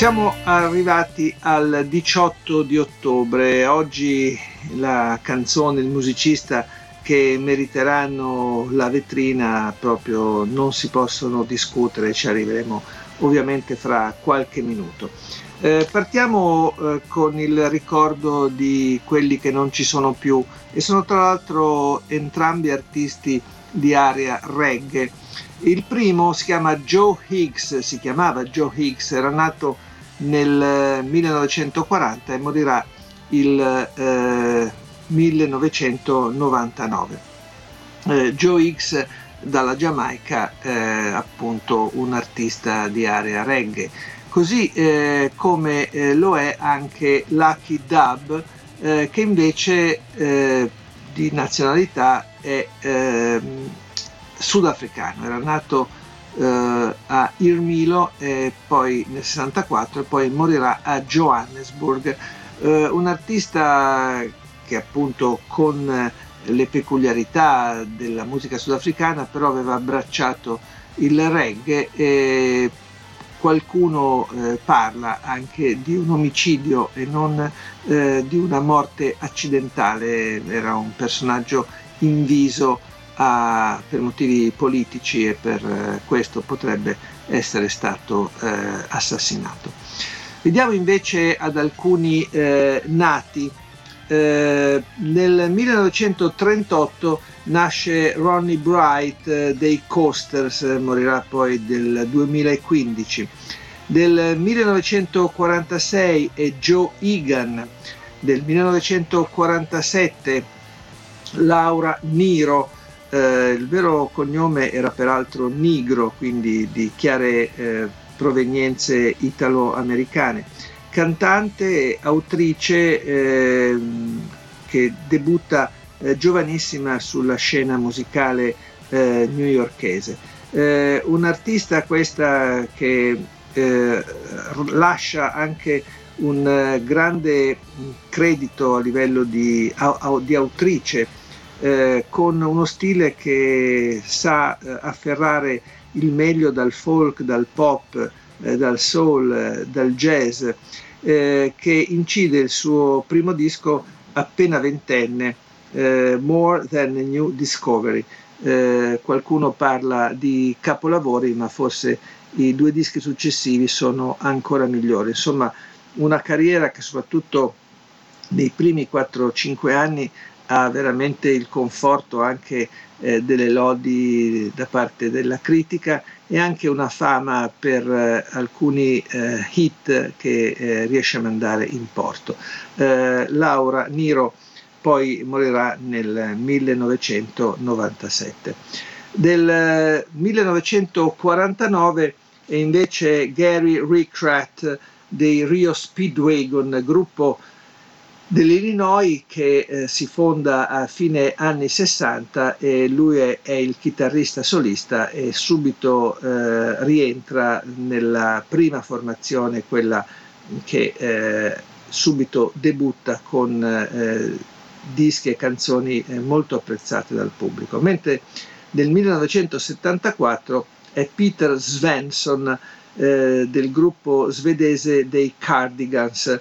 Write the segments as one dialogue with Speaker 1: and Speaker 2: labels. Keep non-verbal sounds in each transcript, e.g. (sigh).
Speaker 1: Siamo arrivati al 18 di ottobre, oggi la canzone, il musicista che meriteranno la vetrina proprio non si possono discutere, ci arriveremo ovviamente fra qualche minuto. Eh, partiamo eh, con il ricordo di quelli che non ci sono più e sono tra l'altro entrambi artisti di area reggae. Il primo si chiama Joe Higgs, si chiamava Joe Higgs, era nato nel 1940 e morirà il eh, 1999. Eh, Joe X dalla Giamaica, eh, appunto un artista di area reggae, così eh, come eh, lo è anche Lucky Dub, eh, che invece di nazionalità è ehm, sudafricano, era nato eh, a Irmilo e poi nel 64 e poi morirà a Johannesburg. Eh, un artista che appunto con le peculiarità della musica sudafricana però aveva abbracciato il reggae e qualcuno eh, parla anche di un omicidio e non eh, di una morte accidentale, era un personaggio inviso a, per motivi politici e per eh, questo potrebbe essere stato eh, assassinato. Vediamo invece ad alcuni eh, nati. Eh, nel 1938 nasce Ronnie Bright eh, dei Coasters, morirà poi nel 2015. Del 1946 è Joe Egan, del 1947 Laura Niro, eh, il vero cognome era peraltro Nigro, quindi di chiare eh, provenienze italo-americane. Cantante, autrice eh, che debutta eh, giovanissima sulla scena musicale eh, newyorkese. Eh, un'artista questa che lascia anche un grande credito a livello di, di autrice eh, con uno stile che sa eh, afferrare il meglio dal folk, dal pop, eh, dal soul, eh, dal jazz, eh, che incide il suo primo disco appena ventenne, More Than a New Discovery. qualcuno parla di capolavori, ma forse i due dischi successivi sono ancora migliori. Insomma, una carriera che soprattutto nei primi 4-5 anni ha veramente il conforto anche eh, delle lodi da parte della critica e anche una fama per eh, alcuni eh, hit che eh, riesce a mandare in porto. Eh, Laura Niro poi morirà nel 1997. Del 1949 eh, invece Gary Rickrat dei Rio Speedwagon, gruppo dell'Illinois che eh, si fonda a fine anni 60 e lui è, è il chitarrista solista e subito eh, rientra nella prima formazione, quella che eh, subito debutta con eh, dischi e canzoni eh, molto apprezzate dal pubblico. Mentre nel 1974 è Peter Svensson eh, del gruppo svedese dei Cardigans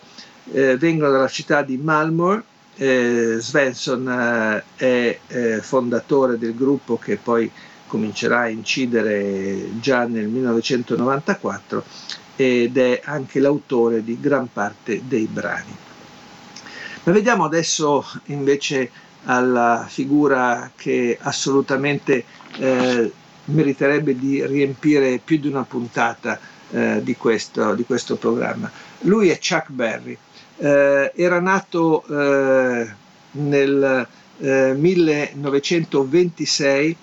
Speaker 1: eh, vengono dalla città di Malmö. Eh, Svensson eh, è eh, fondatore del gruppo che poi comincerà a incidere già nel 1994 ed è anche l'autore di gran parte dei brani. Ma vediamo adesso invece alla figura che assolutamente eh, meriterebbe di riempire più di una puntata eh, di, questo, di questo programma. Lui è Chuck Berry eh, era nato eh, nel 1926,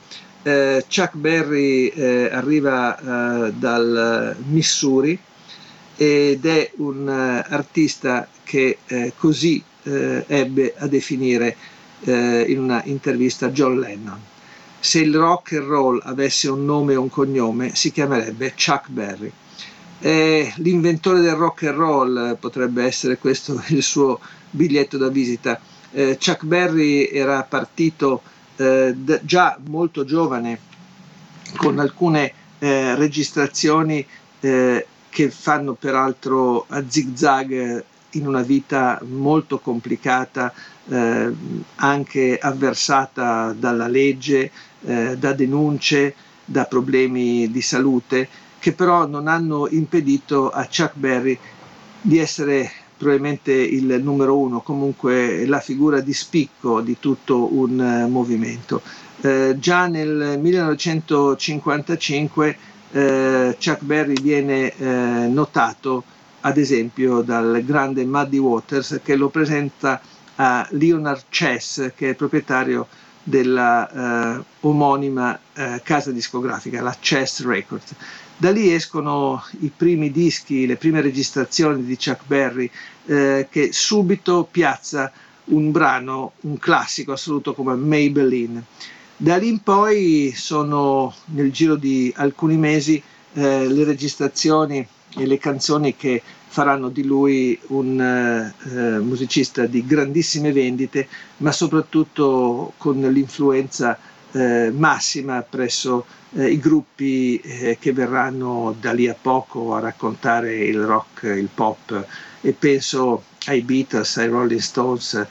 Speaker 1: eh, eh, Chuck Berry eh, arriva dal Missouri ed è un artista che eh, così eh, ebbe a definire eh, in una intervista John Lennon. Se il rock and roll avesse un nome e un cognome si chiamerebbe Chuck Berry. Eh, l'inventore del rock and roll potrebbe essere questo (laughs) il suo biglietto da visita. Eh, Chuck Berry era partito eh, d- già molto giovane con alcune eh, registrazioni eh, che fanno peraltro a zigzag in una vita molto complicata, eh, anche avversata dalla legge, eh, da denunce, da problemi di salute, che però non hanno impedito a Chuck Berry di essere probabilmente il numero uno, comunque la figura di spicco di tutto un uh, movimento. Eh, già nel 1955 eh, Chuck Berry viene eh, notato ad esempio dal grande Muddy Waters che lo presenta a Leonard Chess che è proprietario della eh, omonima eh, casa discografica, la Chess Records. Da lì escono i primi dischi, le prime registrazioni di Chuck Berry eh, che subito piazza un brano, un classico assoluto come Maybelline. Da lì in poi sono nel giro di alcuni mesi eh, le registrazioni e le canzoni che faranno di lui un eh, musicista di grandissime vendite, ma soprattutto con l'influenza eh, massima presso eh, i gruppi eh, che verranno da lì a poco a raccontare il rock, il pop e penso ai Beatles, ai Rolling Stones,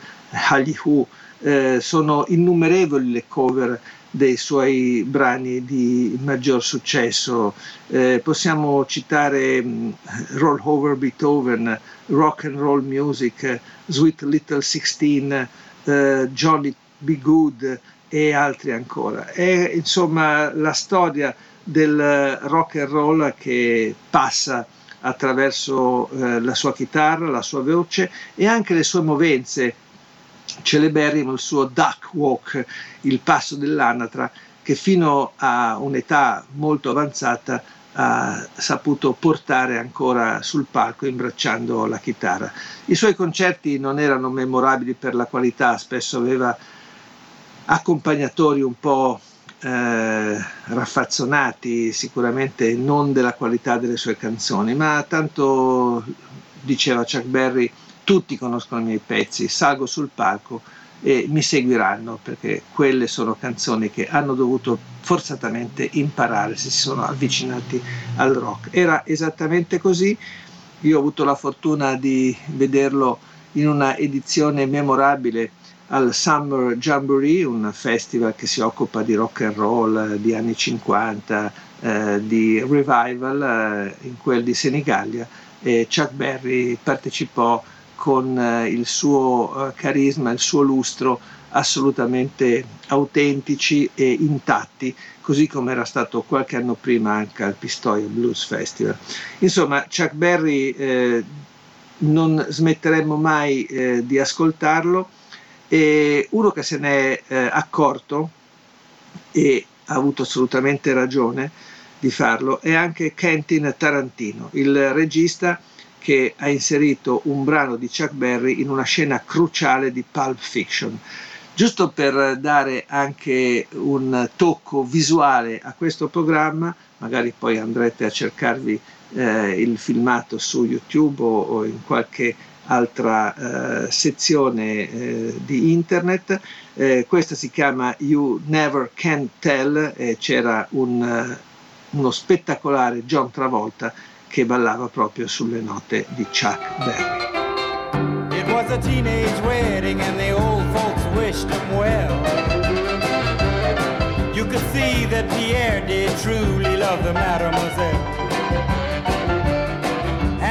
Speaker 1: agli Who, eh, sono innumerevoli le cover dei suoi brani di maggior successo. Eh, possiamo citare um, Roll Over Beethoven, Rock and Roll Music, Sweet Little Sixteen, uh, Johnny Be Good e altri ancora. È insomma la storia del rock and roll che passa attraverso eh, la sua chitarra, la sua voce e anche le sue movenze celeberrimo il suo duck walk, il passo dell'anatra, che fino a un'età molto avanzata ha saputo portare ancora sul palco imbracciando la chitarra. I suoi concerti non erano memorabili per la qualità, spesso aveva accompagnatori un po' eh, raffazzonati, sicuramente non della qualità delle sue canzoni, ma tanto diceva Chuck Berry tutti conoscono i miei pezzi, salgo sul palco e mi seguiranno perché quelle sono canzoni che hanno dovuto forzatamente imparare se si sono avvicinati al rock. Era esattamente così, io ho avuto la fortuna di vederlo in una edizione memorabile al Summer Jamboree, un festival che si occupa di rock and roll di anni 50, eh, di revival eh, in quel di Senigallia e Chuck Berry partecipò con eh, il suo eh, carisma, il suo lustro assolutamente autentici e intatti, così come era stato qualche anno prima anche al Pistoia Blues Festival. Insomma, Chuck Berry eh, non smetteremmo mai eh, di ascoltarlo e uno che se n'è eh, accorto e ha avuto assolutamente ragione di farlo è anche Quentin Tarantino, il regista che ha inserito un brano di Chuck Berry in una scena cruciale di Pulp Fiction. Giusto per dare anche un tocco visuale a questo programma, magari poi andrete a cercarvi eh, il filmato su YouTube o, o in qualche altra eh, sezione eh, di internet. Eh, questa si chiama You Never Can Tell e c'era un, eh, uno spettacolare John Travolta che ballava proprio sulle note di Chuck Berry. It was a teenage wedding and the old folks wished him well. You could see that Pierre did truly love the mademoiselle.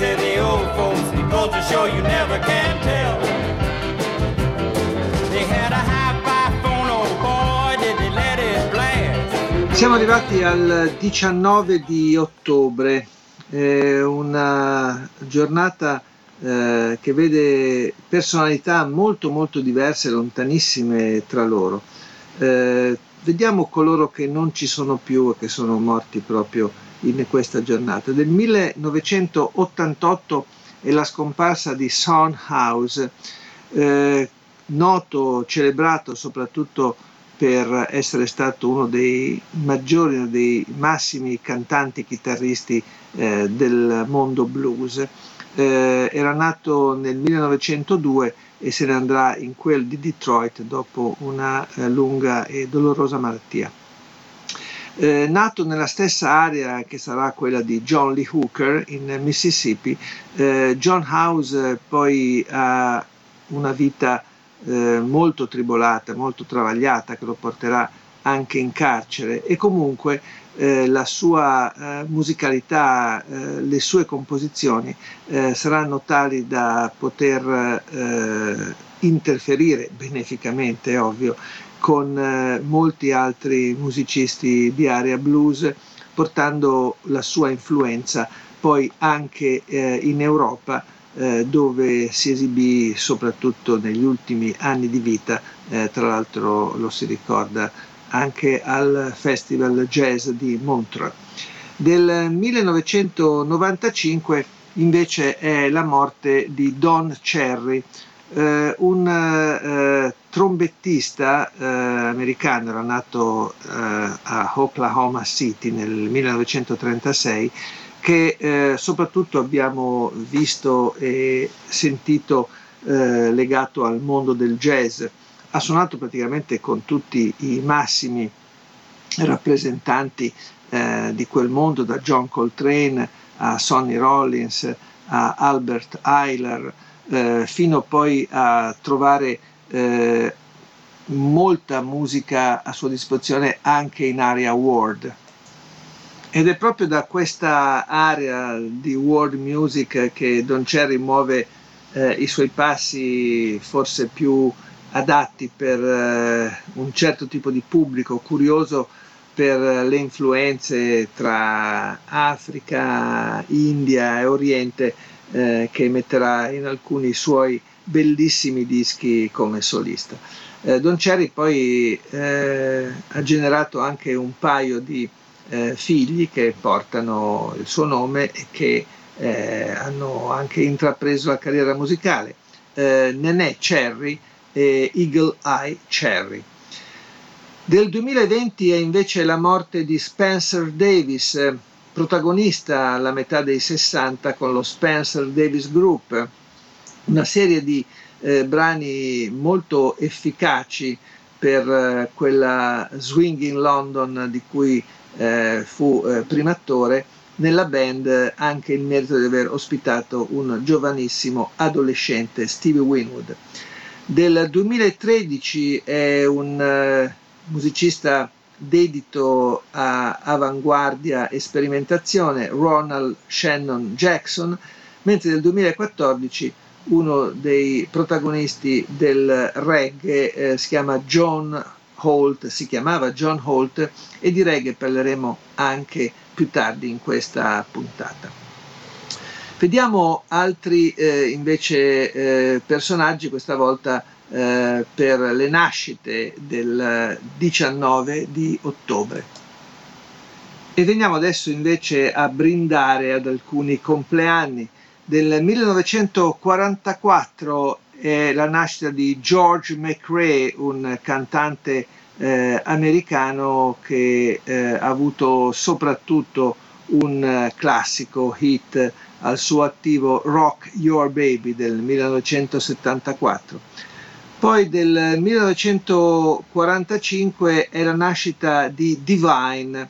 Speaker 2: Say the old folks. Goes to show you never can tell. Oh.
Speaker 1: Siamo arrivati al 19 di ottobre, eh, una giornata eh, che vede personalità molto molto diverse, lontanissime tra loro. Eh, vediamo coloro che non ci sono più e che sono morti proprio in questa giornata. Del 1988 è la scomparsa di Son House, eh, noto, celebrato soprattutto per essere stato uno dei maggiori, dei massimi cantanti chitarristi eh, del mondo blues. Eh, era nato nel 1902 e se ne andrà in quel di Detroit dopo una eh, lunga e dolorosa malattia. Eh, nato nella stessa area che sarà quella di John Lee Hooker in Mississippi, eh, John House poi ha una vita eh, molto tribolata, molto travagliata che lo porterà anche in carcere. E comunque eh, la sua eh, musicalità, eh, le sue composizioni eh, saranno tali da poter eh, interferire beneficamente, ovvio, con eh, molti altri musicisti di area blues, portando la sua influenza poi anche in Europa dove si esibì soprattutto negli ultimi anni di vita, tra l'altro lo si ricorda anche al Festival Jazz di Montreux. Del 1995 invece è la morte di Don Cherry, eh, un eh, trombettista eh, americano, era nato eh, a Oklahoma City nel 1936, che eh, soprattutto abbiamo visto e sentito eh, legato al mondo del jazz. Ha suonato praticamente con tutti i massimi rappresentanti di quel mondo, da John Coltrane a Sonny Rollins a Albert Eiler, eh, fino poi a trovare eh, molta musica a sua disposizione anche in area world. Ed è proprio da questa area di world music che Don Cherry muove eh, i suoi passi forse più adatti per eh, un certo tipo di pubblico curioso per le influenze tra Africa, India e Oriente eh, che emetterà in alcuni suoi bellissimi dischi come solista. Eh, Don Cherry poi eh, ha generato anche un paio di eh, figli che portano il suo nome e che eh, hanno anche intrapreso la carriera musicale. Nenè Cherry e Eagle Eye Cherry. Del 2020 è invece la morte di Spencer Davis, protagonista alla metà dei 60 con lo Spencer Davis Group, una serie di eh, brani molto efficaci per eh, quella Swing in London di cui eh, fu eh, primo attore, nella band anche il merito di aver ospitato un giovanissimo adolescente Stevie Winwood. Del 2013 è un uh, musicista dedito a avanguardia e sperimentazione Ronald Shannon Jackson, mentre nel 2014 uno dei protagonisti del reggae eh, si chiama John Holt, si chiamava John Holt e di reggae parleremo anche più tardi in questa puntata. Vediamo altri eh, invece eh, personaggi, questa volta eh, per le nascite del 19 di ottobre. E veniamo adesso invece a brindare ad alcuni compleanni. Del 1944 è la nascita di George McRae, un cantante eh, americano che eh, ha avuto soprattutto un eh, classico hit al suo attivo Rock Your Baby del 1974. Poi del 1945 è la nascita di Divine.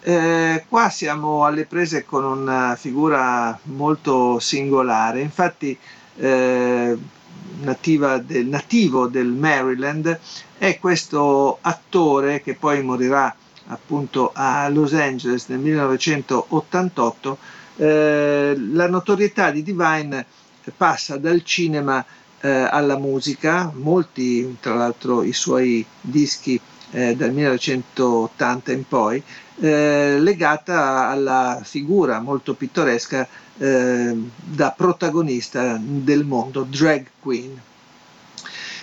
Speaker 1: Eh, qua siamo alle prese con una figura molto singolare, infatti eh, del, nativo del Maryland è questo attore che poi morirà appunto a Los Angeles nel 1988 Eh, la notorietà di Divine passa dal cinema eh, alla musica, molti tra l'altro i suoi dischi eh, dal 1980 in poi, eh, legata alla figura molto pittoresca eh, da protagonista del mondo, drag queen.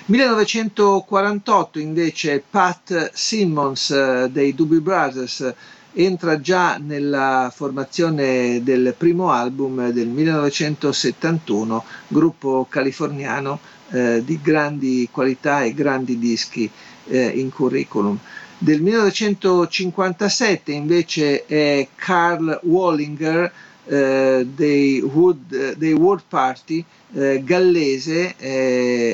Speaker 1: 1948 invece Pat Simmons eh, dei Doobie Brothers entra già nella formazione del primo album del 1971, gruppo californiano eh, di grandi qualità e grandi dischi eh, in curriculum. Del 1957 invece è Carl Wallinger eh, dei, Wood, dei World Party, eh, gallese,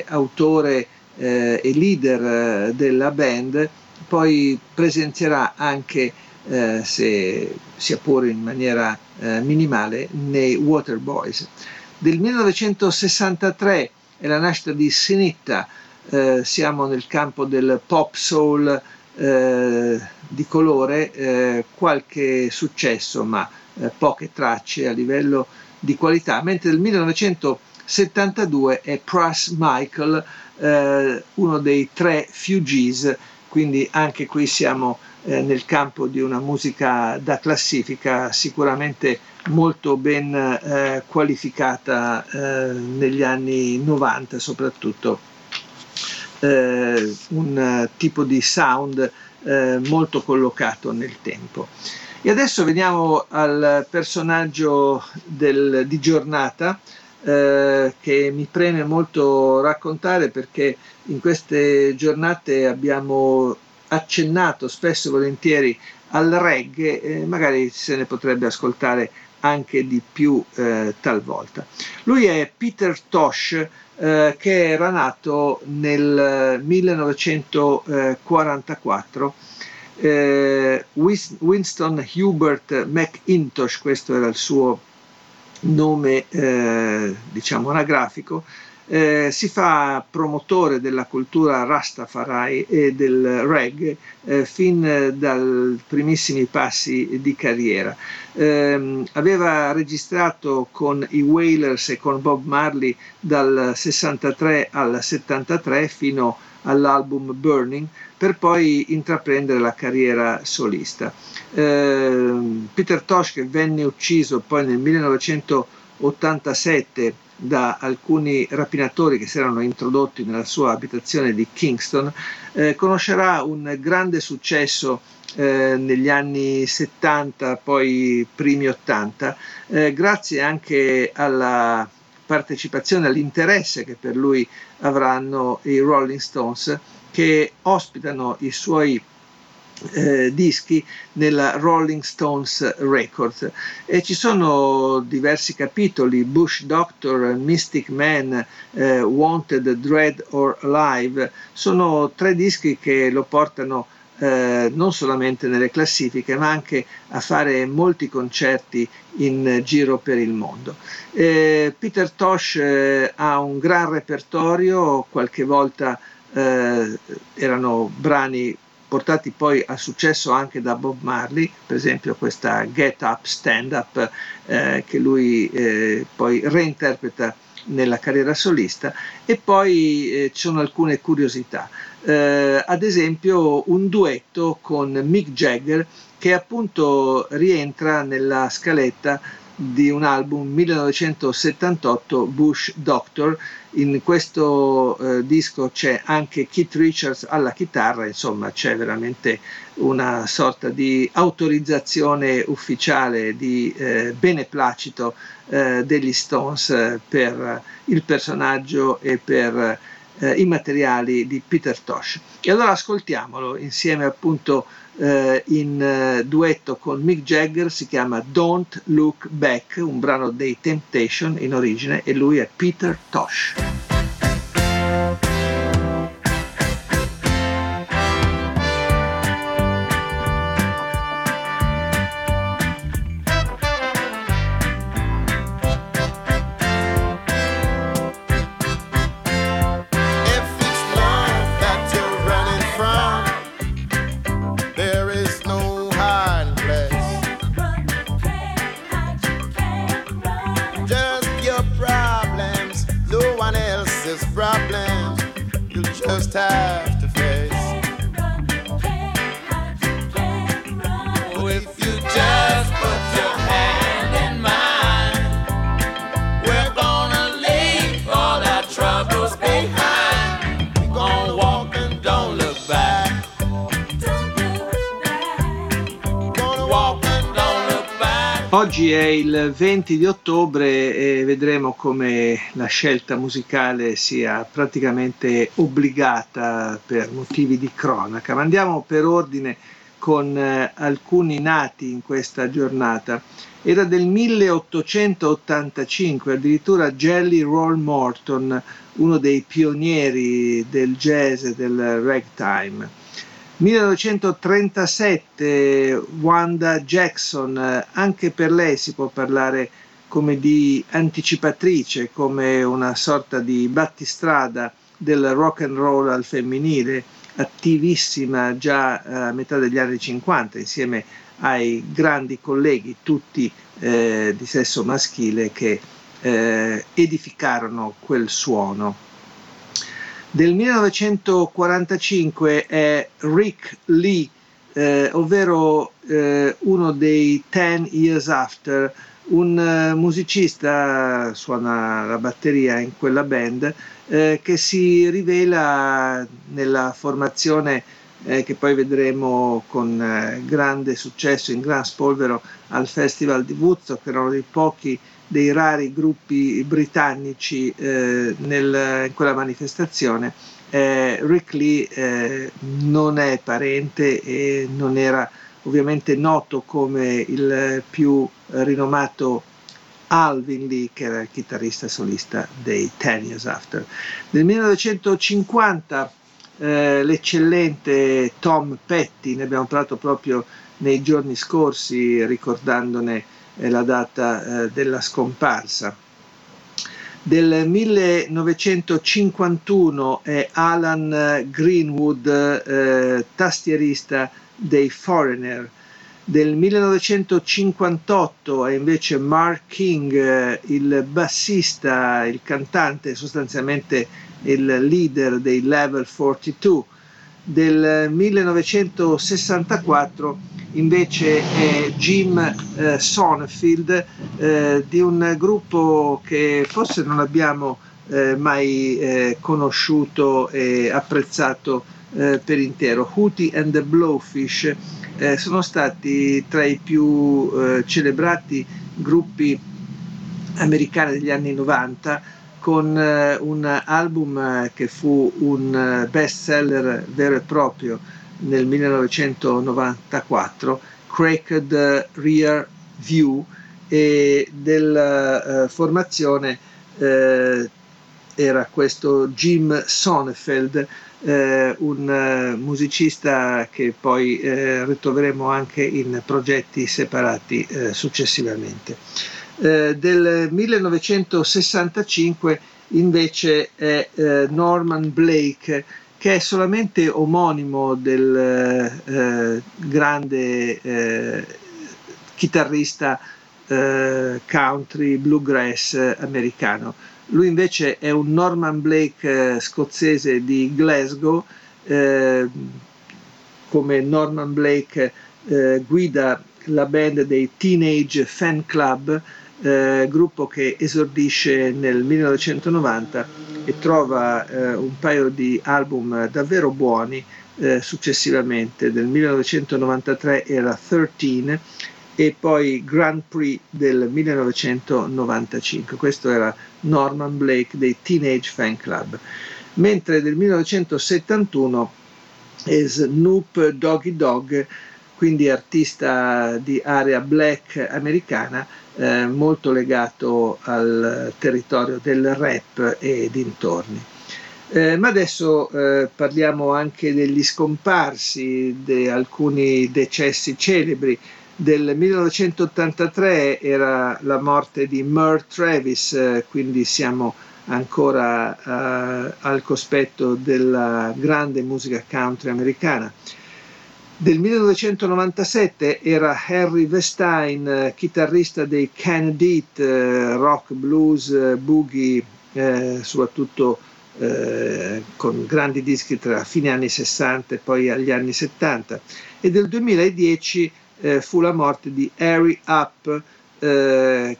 Speaker 1: autore eh, e leader eh, della band, poi presenzierà anche, eh, se, sia pure in maniera minimale, nei Waterboys. Del 1963 è la nascita di Sinitta, siamo nel campo del pop soul di colore, qualche successo, ma eh, poche tracce a livello di qualità, mentre nel 1972 è Pruss Michael, eh, uno dei tre Fugees, quindi anche qui siamo eh, nel campo di una musica da classifica sicuramente molto ben eh, qualificata eh, negli anni 90 soprattutto eh, un tipo di sound molto collocato nel tempo. E adesso veniamo al personaggio del, di giornata eh, che mi preme molto raccontare perché in queste giornate abbiamo accennato spesso e volentieri al reggae e magari se ne potrebbe ascoltare anche di più eh, talvolta. Lui è Peter Tosh eh, che era nato nel 1944 eh, Winston Hubert McIntosh, questo era il suo nome eh, diciamo anagrafico, eh, si fa promotore della cultura Rastafari e del reggae eh, fin dai primissimi passi di carriera. Eh, aveva registrato con i Wailers e con Bob Marley dal 63 al 73 fino all'album Burning per poi intraprendere la carriera solista. Eh, Peter Tosh che venne ucciso poi nel 1987 da alcuni rapinatori che si erano introdotti nella sua abitazione di Kingston, eh, conoscerà un grande successo eh, negli anni 70, poi primi 80, eh, grazie anche alla partecipazione, all'interesse che per lui avranno i Rolling Stones che ospitano i suoi eh, dischi nella Rolling Stones Records. E ci sono diversi capitoli Bush Doctor, Mystic Man, eh, Wanted, Dread or Alive. Sono tre dischi che lo portano eh, non solamente nelle classifiche ma anche a fare molti concerti in giro per il mondo. Eh, Peter Tosh eh, ha un gran repertorio, qualche volta eh, erano brani portati poi a successo anche da Bob Marley, per esempio questa Get Up, Stand Up eh, che lui eh, poi reinterpreta nella carriera solista. E poi eh, ci sono alcune curiosità, eh, ad esempio un duetto con Mick Jagger che appunto rientra nella scaletta di un album 1978 Bush Doctor. In questo eh, disco c'è anche Keith Richards alla chitarra insomma c'è veramente una sorta di autorizzazione ufficiale di eh, beneplacito eh, degli Stones eh, per il personaggio e per eh, i materiali di Peter Tosh e allora ascoltiamolo insieme appunto eh, in eh, duetto con Mick Jagger, si chiama Don't Look Back, un brano dei Temptation in origine e lui è Peter Tosh. 20 di ottobre e vedremo come la scelta musicale sia praticamente obbligata per motivi di cronaca. Ma andiamo per ordine con eh, alcuni nati in questa giornata. Era del 1885, addirittura Jelly Roll Morton, uno dei pionieri del jazz e del ragtime. 1937 Wanda Jackson, eh, anche per lei si può parlare come di anticipatrice, come una sorta di battistrada del rock and roll al femminile, attivissima già eh, a metà degli anni 50 insieme ai grandi colleghi, tutti eh, di sesso maschile, che eh, edificarono quel suono. Del 1945 è Rick Lee, eh, ovvero eh, uno dei Ten Years After, un eh, musicista, suona la batteria in quella band, eh, che si rivela nella formazione eh, che poi vedremo con eh, grande successo in gran spolvero al Festival di Woodstock, erano dei pochi dei rari gruppi britannici eh, nel, in quella manifestazione. Eh, Rick Lee eh, non è parente e non era ovviamente noto come il più rinomato Alvin Lee, che era il chitarrista solista dei Ten Years After. Nel 1950 eh, l'eccellente Tom Petty, ne abbiamo parlato proprio nei giorni scorsi ricordandone eh, la data eh, della scomparsa. Del 1951 è Alan Greenwood, eh, tastierista dei Foreigner. Del 1958 è invece Mark King, eh, il bassista, il cantante, sostanzialmente il leader dei Level 42. Del 1964 invece è Jim eh, Sonnefield eh, di un gruppo che forse non abbiamo eh, mai eh, conosciuto e apprezzato eh, per intero. Hootie and the Blowfish eh, sono stati tra i più celebrati gruppi americani degli anni 90 con un album che fu un best seller vero e proprio nel 1994, Cracked Rear View, e della formazione uh, era questo Jim Sonnefeld, uh, un musicista che poi ritroveremo anche in progetti separati successivamente. Del 1965 invece è Norman Blake che è solamente omonimo del eh, grande eh, chitarrista eh, country bluegrass americano. Lui invece è un Norman Blake eh, scozzese di Glasgow, eh, come Norman Blake eh, guida la band dei Teenage Fan Club, gruppo che esordisce nel 1990 e trova eh, un paio di album davvero buoni eh, successivamente. Del 1993 era 13 e poi Grand Prix del 1995. Questo era Norman Blake dei Teenage Fan Club. Mentre del 1971 è Snoop Doggy Dog, quindi artista di area black americana, eh, molto legato al territorio del rap e dintorni. Eh, ma adesso eh, parliamo anche degli scomparsi, di alcuni decessi celebri. Del 1983 era la morte di Merle Travis, eh, quindi siamo ancora eh, al cospetto della grande musica country americana. Del 1997 era Harry Westein, eh, chitarrista dei Candide, eh, rock, blues, eh, boogie, eh, soprattutto eh, con grandi dischi tra fine anni 60 e poi agli anni 70 e del 2010 eh, fu la morte di Harry Up,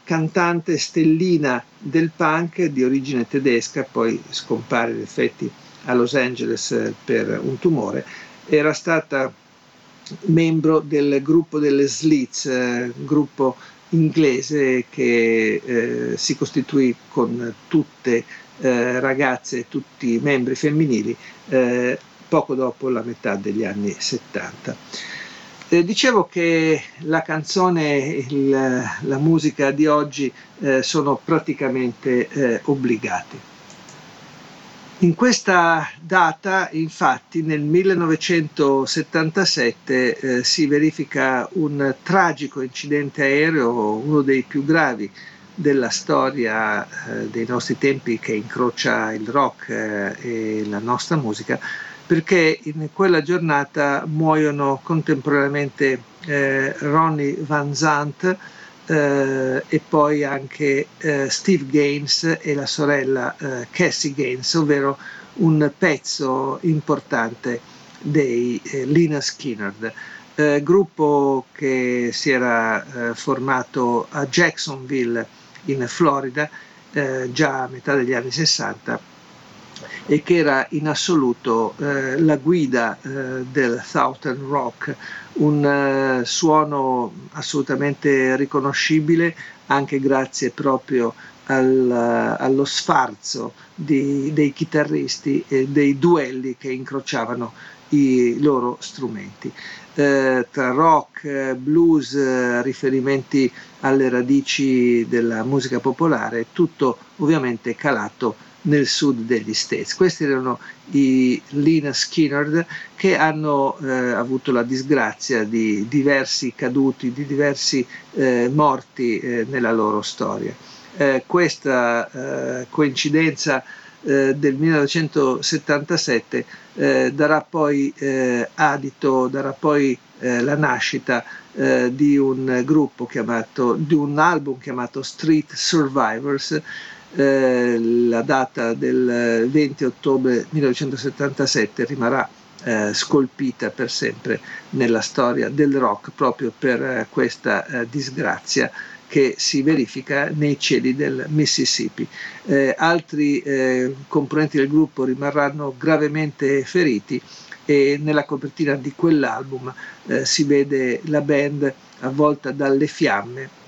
Speaker 1: cantante stellina del punk di origine tedesca, poi scompare in effetti a Los Angeles per un tumore, era stata membro del gruppo delle Slits, eh, gruppo inglese che eh, si costituì con tutte eh, ragazze e tutti i membri femminili eh, poco dopo la metà degli anni 70. Eh, dicevo che la canzone, il, la musica di oggi eh, sono praticamente eh, obbligati. In questa data, infatti, nel 1977 eh, si verifica un tragico incidente aereo, uno dei più gravi della storia eh, dei nostri tempi che incrocia il rock eh, e la nostra musica, perché in quella giornata muoiono contemporaneamente eh, Ronnie Van Zant eh, e poi anche eh, Steve Gaines e la sorella eh, Cassie Gaines, ovvero un pezzo importante dei eh, Lina Skinnerd. Eh, gruppo che si era eh, formato a Jacksonville in Florida già a metà degli anni 60 e che era in assoluto eh, la guida eh, del Southern Rock, un eh, suono assolutamente riconoscibile anche grazie proprio al, allo sfarzo di, dei chitarristi e dei duelli che incrociavano i loro strumenti. Eh, tra rock, blues, riferimenti alle radici della musica popolare, tutto ovviamente calato nel sud degli States. Questi erano i Lina Skinnerd che hanno eh, avuto la disgrazia di diversi caduti, di diversi eh, morti eh, nella loro storia. Eh, questa eh, coincidenza eh, del 1977 darà poi adito, darà poi la nascita di un gruppo chiamato, di un album chiamato Street Survivors eh, la data del 20 ottobre 1977 rimarrà eh, scolpita per sempre nella storia del rock proprio per eh, questa eh, disgrazia che si verifica nei cieli del Mississippi. Eh, altri eh, componenti del gruppo rimarranno gravemente feriti e nella copertina di quell'album si vede la band avvolta dalle fiamme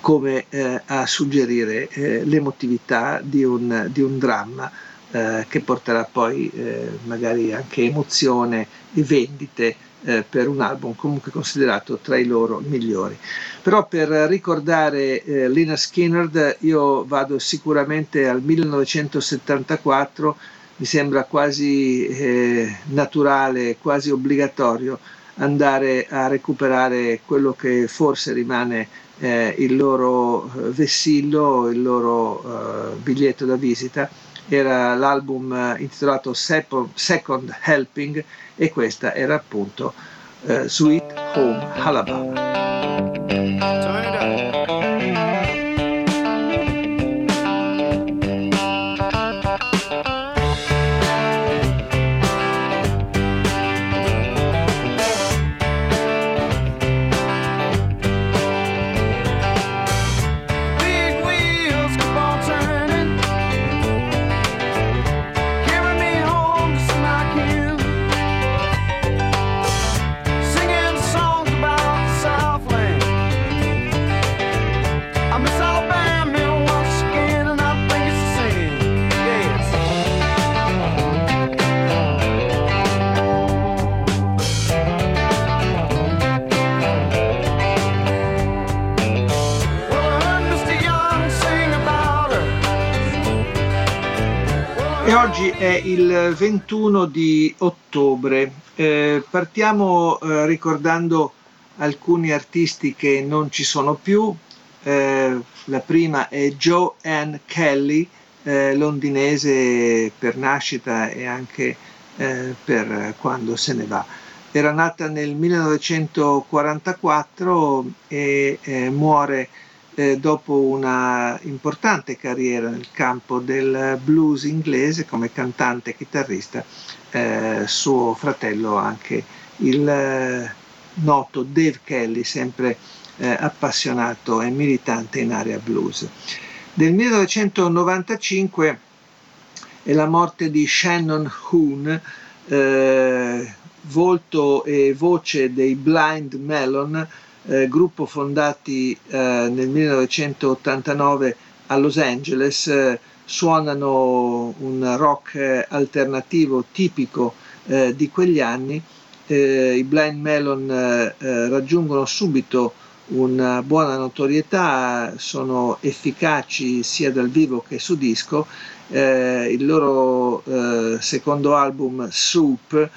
Speaker 1: come eh, a suggerire eh, l'emotività di un, di un dramma eh, che porterà poi eh, magari anche emozione e vendite eh, per un album comunque considerato tra i loro migliori. Però per ricordare eh, Lina Skinnerd io vado sicuramente al 1974, mi sembra quasi naturale, quasi obbligatorio andare a recuperare quello che forse rimane eh, il loro eh, vessillo, il loro eh, biglietto da visita. Era l'album eh, intitolato Second Helping e questa era appunto eh, Sweet Home Alabama. Oggi è il 21 di ottobre. Eh, partiamo eh, ricordando alcuni artisti che non ci sono più. Eh, la prima è Jo Ann Kelly, eh, londinese per nascita e anche eh, per quando se ne va. Era nata nel 1944 e eh, muore eh, dopo una importante carriera nel campo del blues inglese come cantante e chitarrista, eh, suo fratello anche il eh, noto Dave Kelly, sempre eh, appassionato e militante in area blues. Del 1995 è la morte di Shannon Hoon, eh, volto e voce dei Blind Melon, eh, gruppo fondati eh, nel 1989 a Los Angeles, eh, suonano un rock alternativo tipico eh, di quegli anni. Eh, I Blind Melon eh, raggiungono subito una buona notorietà, sono efficaci sia dal vivo che su disco. il loro secondo album Soup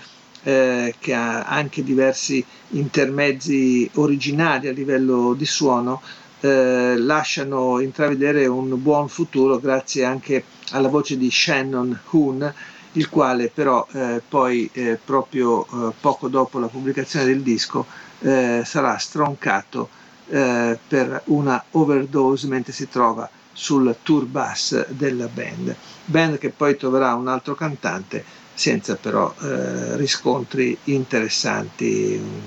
Speaker 1: eh, che ha anche diversi intermezzi originali a livello di suono, eh, lasciano intravedere un buon futuro grazie anche alla voce di Shannon Hoon, il quale però eh, poi eh, proprio eh, poco dopo la pubblicazione del disco eh, sarà stroncato per una overdose mentre si trova sul tour bus della band, band che poi troverà un altro cantante senza però eh, riscontri interessanti, un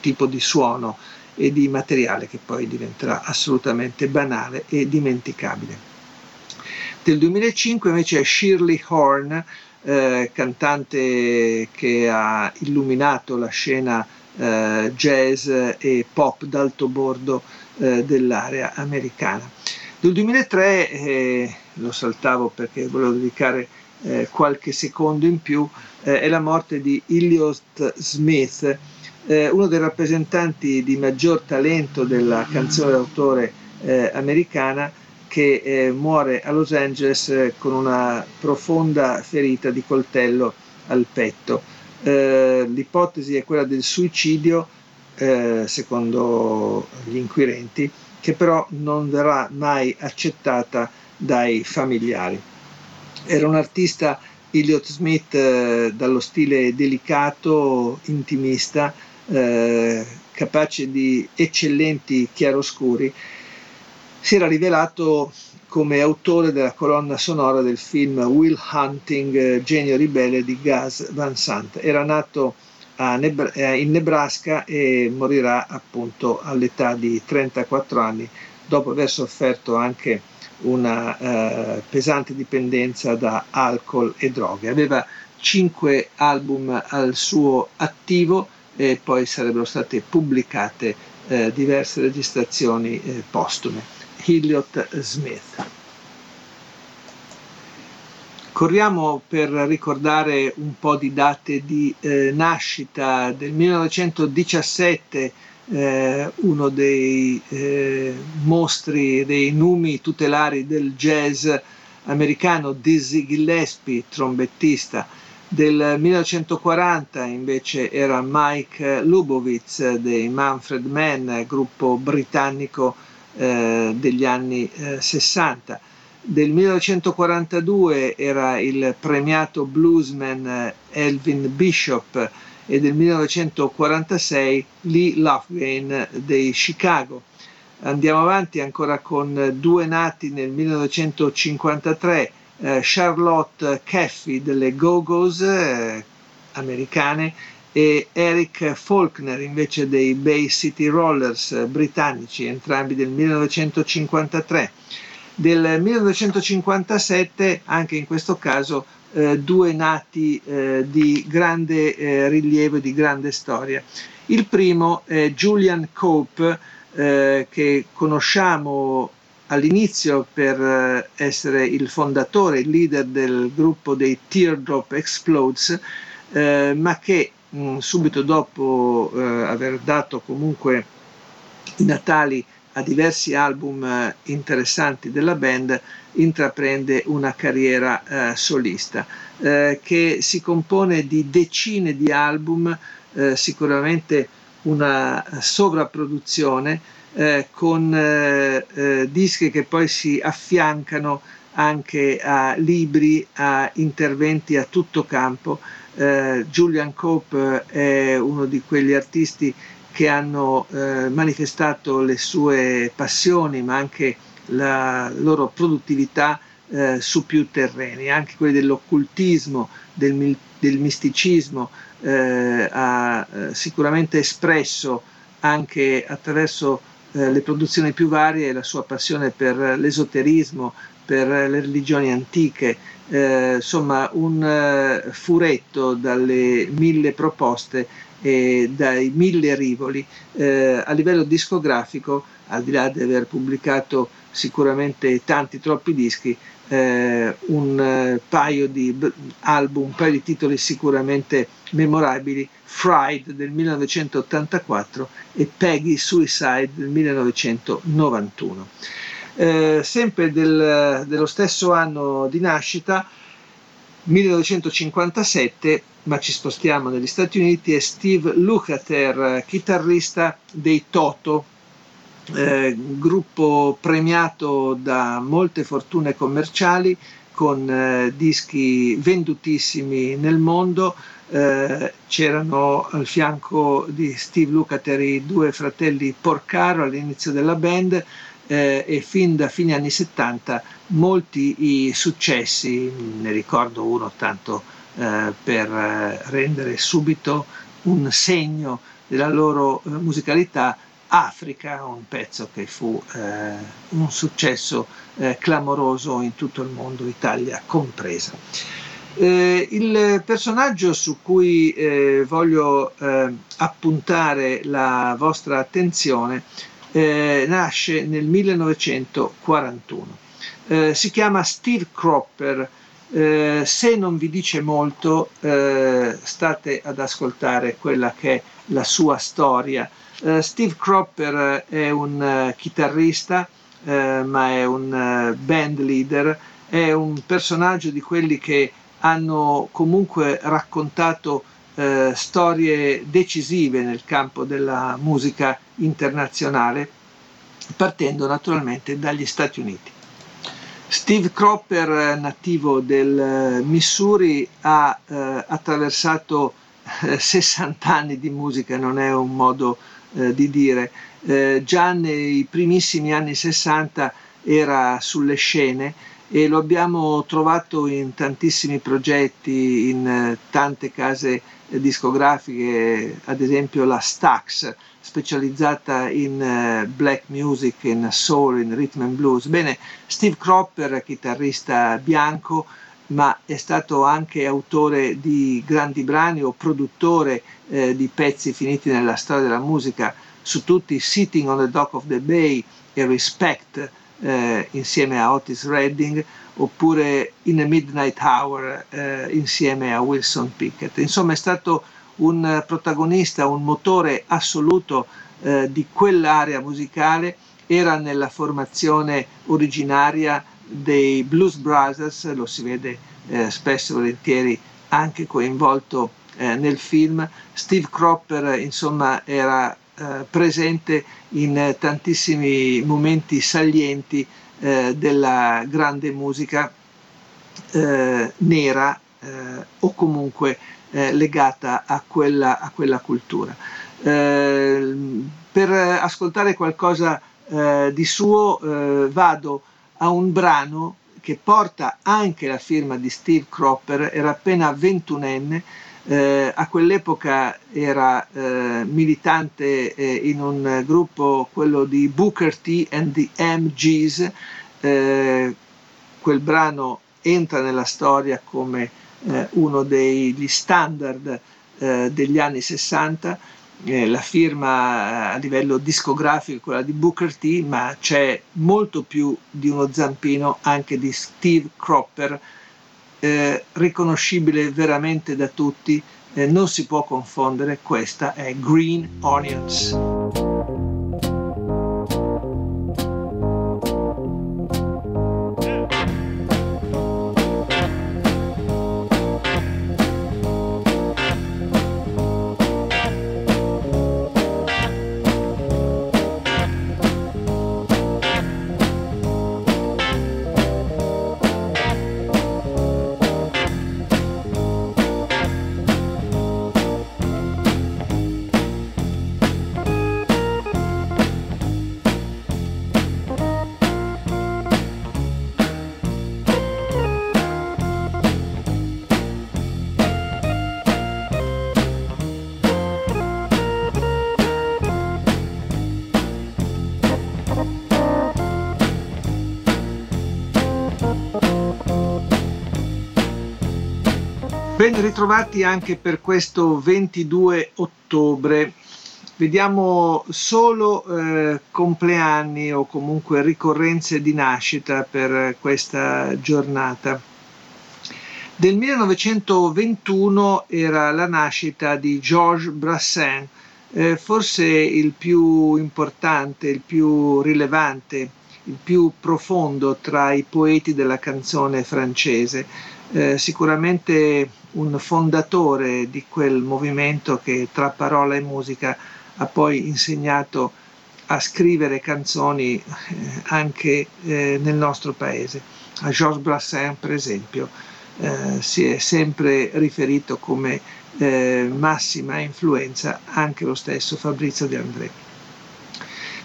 Speaker 1: tipo di suono e di materiale che poi diventerà assolutamente banale e dimenticabile. Del 2005 invece è Shirley Horn, eh, cantante che ha illuminato la scena eh, jazz e pop d'alto bordo eh, dell'area americana. Del 2003, eh, lo saltavo perché volevo dedicare eh, qualche secondo in più, eh, è la morte di Elliot Smith, eh, uno dei rappresentanti di maggior talento della canzone d'autore eh, americana che eh, muore a Los Angeles eh, con una profonda ferita di coltello al petto. l'ipotesi è quella del suicidio, secondo gli inquirenti, che però non verrà mai accettata dai familiari. Era un artista Elliot Smith eh, dallo stile delicato, intimista, eh, capace di eccellenti chiaroscuri. Si era rivelato come autore della colonna sonora del film Will Hunting, eh, Genio ribelle di Gus Van Sant. Era nato eh, in Nebraska e morirà appunto all'età di 34 anni dopo aver sofferto anche una eh, pesante dipendenza da alcol e droghe. Aveva cinque album al suo attivo e poi sarebbero state pubblicate eh, diverse registrazioni eh, postume. Hilliot Smith. Corriamo per ricordare un po' di date di eh, nascita del 1917 eh, uno dei eh, mostri, dei numi tutelari del jazz americano, Dizzy Gillespie, trombettista. Del 1940 invece era Mike Lubowitz dei Manfred Mann, gruppo britannico eh, degli anni 60. Eh, del 1942 era il premiato bluesman eh, Elvin Bishop, e del 1946 Lee Lofgren dei Chicago. Andiamo avanti ancora con due nati nel 1953, eh, Charlotte Caffey delle Go-Go's eh, americane e Eric Faulkner invece dei Bay City Rollers eh, britannici, entrambi del 1953. Del 1957, anche in questo caso, eh, due nati eh, di grande eh, rilievo e di grande storia. Il primo è Julian Cope, eh, che conosciamo all'inizio per eh, essere il fondatore, il leader del gruppo dei Teardrop Explodes, eh, ma che mh, subito dopo aver dato comunque i natali a diversi album eh, interessanti della band, intraprende una carriera eh, solista eh, che si compone di decine di album, eh, sicuramente una sovrapproduzione eh, con eh, dischi che poi si affiancano anche a libri, a interventi a tutto campo. Julian Cope è uno di quegli artisti che hanno eh, manifestato le sue passioni ma anche la loro produttività eh, su più terreni, anche quelli dell'occultismo, del, del misticismo, eh, ha eh, sicuramente espresso anche attraverso eh, le produzioni più varie la sua passione per l'esoterismo, per le religioni antiche, eh, insomma un uh, furetto dalle mille proposte e dai mille rivoli. Eh, a livello discografico, al di là di aver pubblicato sicuramente tanti, troppi dischi, eh, un eh, paio di album, un paio di titoli sicuramente memorabili, Fried del 1984 e Peggy Suicide del 1991. Eh, sempre del, dello stesso anno di nascita, 1957, ma ci spostiamo negli Stati Uniti, è Steve Lukather, chitarrista dei Toto, eh, gruppo premiato da molte fortune commerciali, con eh, dischi vendutissimi nel mondo. Eh, c'erano al fianco di Steve Lukather i due fratelli Porcaro all'inizio della band eh, e fin da fine anni 70 molti i successi, ne ricordo uno tanto eh, per eh, rendere subito un segno della loro eh, musicalità, Africa, un pezzo che fu eh, un successo eh, clamoroso in tutto il mondo, Italia compresa. Eh, il personaggio su cui eh, voglio appuntare la vostra attenzione eh, nasce nel 1941. si chiama Steve Cropper. se non vi dice molto, state ad ascoltare quella che è la sua storia Uh, Steve Cropper è un uh, chitarrista, ma è un band leader, è un personaggio di quelli che hanno comunque raccontato storie decisive nel campo della musica internazionale, partendo naturalmente dagli Stati Uniti. Steve Cropper, nativo del Missouri, ha attraversato 60 anni di musica, non è un modo eh, di dire. Eh, già nei primissimi anni 60 era sulle scene e lo abbiamo trovato in tantissimi progetti, in eh, tante case eh, discografiche, ad esempio la Stax, specializzata in uh, black music, in soul, in rhythm and blues. Bene, Steve Cropper, chitarrista bianco, ma è stato anche autore di grandi brani o produttore eh, di pezzi finiti nella storia della musica, su tutti Sitting on the Dock of the Bay e Respect eh, insieme a Otis Redding oppure In a Midnight Hour eh, insieme a Wilson Pickett. Insomma è stato un protagonista, un motore assoluto eh, di quell'area musicale, era nella formazione originaria dei Blues Brothers, lo si vede eh, spesso e volentieri anche coinvolto eh, nel film. Steve Cropper insomma era eh, presente in tantissimi momenti salienti eh, della grande musica eh, nera eh, o comunque legata a quella, a quella cultura. per ascoltare qualcosa di suo vado a un brano che porta anche la firma di Steve Cropper, era appena ventunenne, eh, a quell'epoca era eh, militante eh, in un gruppo, quello di Booker T and the MGs, eh, quel brano entra nella storia come eh, uno degli standard eh, degli anni 60 eh, la firma a livello discografico, quella di Booker T, ma c'è molto più di uno zampino anche di Steve Cropper, eh, riconoscibile veramente da tutti, eh, non si può confondere, questa è Green Onions. Ben ritrovati anche per questo 22 ottobre. Vediamo solo eh, compleanni o comunque ricorrenze di nascita per questa giornata. Del 1921 era la nascita di Georges Brassens, eh, forse il più importante, il più rilevante, il più profondo tra i poeti della canzone francese. Eh, sicuramente un fondatore di quel movimento che tra parola e musica ha poi insegnato a scrivere canzoni eh, anche eh, nel nostro paese. A Georges Brassens, per esempio, eh, si è sempre riferito come massima influenza anche lo stesso Fabrizio De André.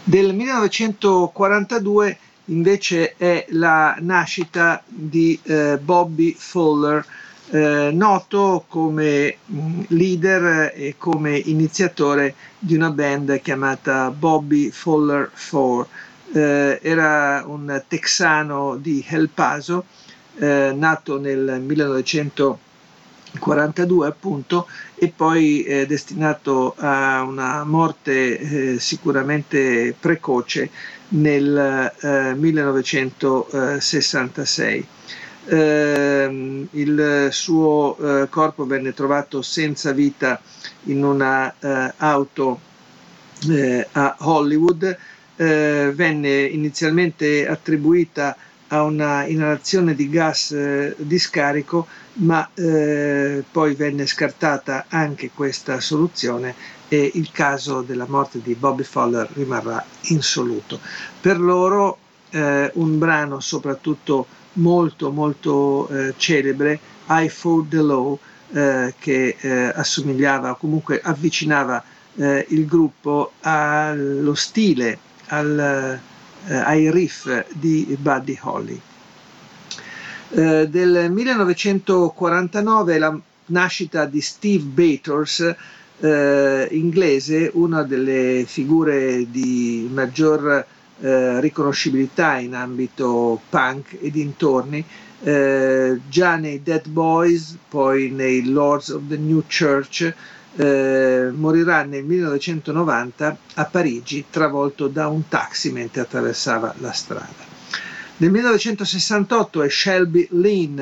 Speaker 1: Del 1942 invece è la nascita di eh, Bobby Fowler, eh, noto come mh, leader e come iniziatore di una band chiamata Bobby Fowler 4. Eh, era un texano di El Paso, eh, nato nel 1942 appunto e poi eh, destinato a una morte eh, sicuramente precoce nel 1966. Eh, il suo eh, corpo venne trovato senza vita in una eh, auto eh, a Hollywood, eh, venne inizialmente attribuita a una inalazione di gas eh, di scarico, ma poi venne scartata anche questa soluzione e il caso della morte di Bobby Fowler rimarrà insoluto. Per loro un brano soprattutto molto molto eh, celebre, I Fought the Law, eh, che eh, assomigliava o comunque avvicinava eh, il gruppo allo stile, al, eh, ai riff di Buddy Holly. Eh, del 1949 la nascita di Steve Bators, inglese, una delle figure di maggior eh, riconoscibilità in ambito punk e dintorni, eh, già nei Dead Boys, poi nei Lords of the New Church, eh, morirà nel 1990 a Parigi travolto da un taxi mentre attraversava la strada. Nel 1968 è Shelby Lynn,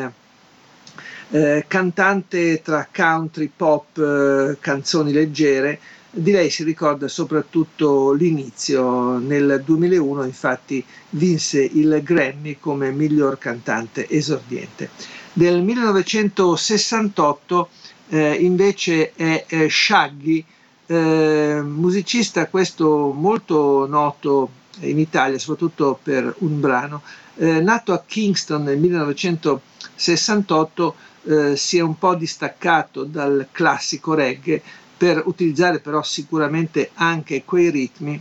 Speaker 1: eh, cantante tra country, pop, eh, canzoni leggere, di lei si ricorda soprattutto l'inizio, nel 2001 infatti vinse il Grammy come miglior cantante esordiente. Nel 1968 eh, invece è eh, Shaggy, eh, musicista questo molto noto in Italia, soprattutto per un brano, nato a Kingston nel 1968, eh, si è un po' distaccato dal classico reggae per utilizzare però sicuramente anche quei ritmi,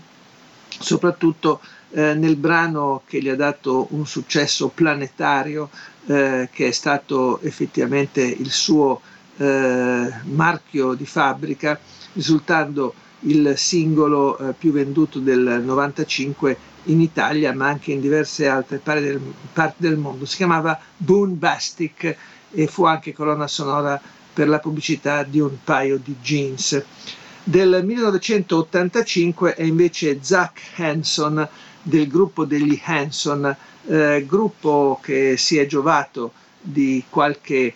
Speaker 1: soprattutto eh, nel brano che gli ha dato un successo planetario, eh, che è stato effettivamente il suo eh, marchio di fabbrica, risultando il singolo eh, più venduto del 95 in Italia, ma anche in diverse altre parti del, parti del mondo. Si chiamava Boon Bastic e fu anche colonna sonora per la pubblicità di un paio di jeans. Del 1985 è invece Zach Hanson del gruppo degli Hanson, eh, gruppo che si è giovato di qualche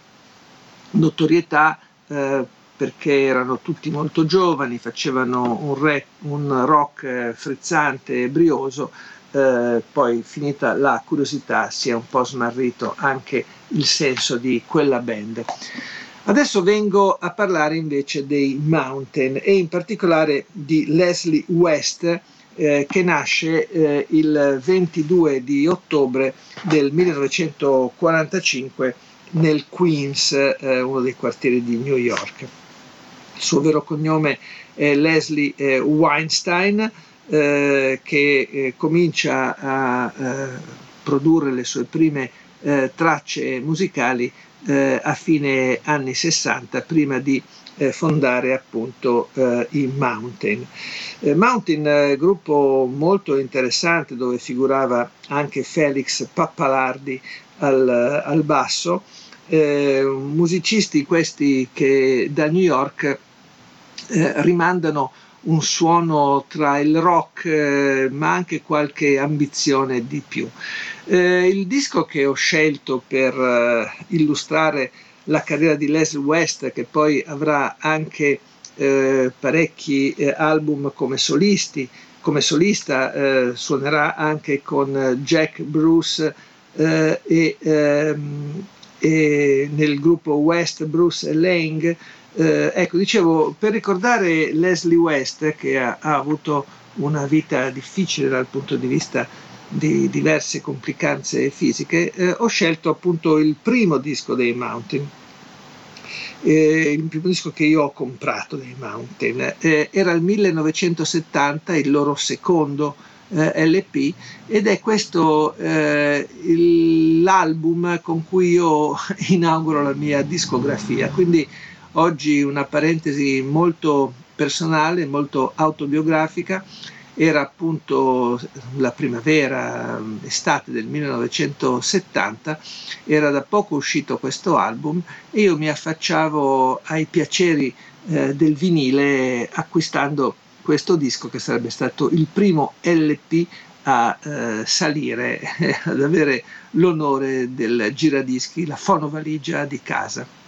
Speaker 1: notorietà eh, perché erano tutti molto giovani, facevano un, re, un rock frizzante e brioso, eh, poi finita la curiosità si è un po' smarrito anche il senso di quella band. Adesso vengo a parlare invece dei Mountain e in particolare di Leslie West eh, che nasce eh, il 22 di ottobre del 1945 nel Queens, eh, uno dei quartieri di New York. Il suo vero cognome è Leslie eh, Weinstein eh, che eh, comincia a produrre le sue prime tracce musicali eh, a fine anni 60 prima di eh, fondare appunto eh, i Mountain. Eh, Mountain, eh, gruppo molto interessante dove figurava anche Felix Pappalardi al, al basso, eh, musicisti questi che da New York eh, rimandano un suono tra il rock eh, ma anche qualche ambizione di più. Eh, il disco che ho scelto per eh, illustrare la carriera di Leslie West, che poi avrà anche eh, parecchi eh, album come solisti, come solista eh, suonerà anche con Jack Bruce e, ehm, e, nel gruppo West Bruce Lang eh, ecco, dicevo, per ricordare Leslie West, che ha, ha, avuto una vita difficile dal punto di vista di diverse complicanze fisiche, eh, ho scelto appunto il primo disco dei Mountain. Eh, il primo disco che io ho comprato dei Mountain eh, era il 1970, il loro secondo eh, LP ed è questo eh, il, l'album con cui io (laughs) inauguro la mia discografia. Quindi Oggi una parentesi molto personale, molto autobiografica, era appunto la primavera, estate del 1970, era da poco uscito questo album e io mi affacciavo ai piaceri eh, del vinile acquistando questo disco che sarebbe stato il primo LP a eh, salire, (laughs) ad avere l'onore del giradischi, la fonovaligia di casa.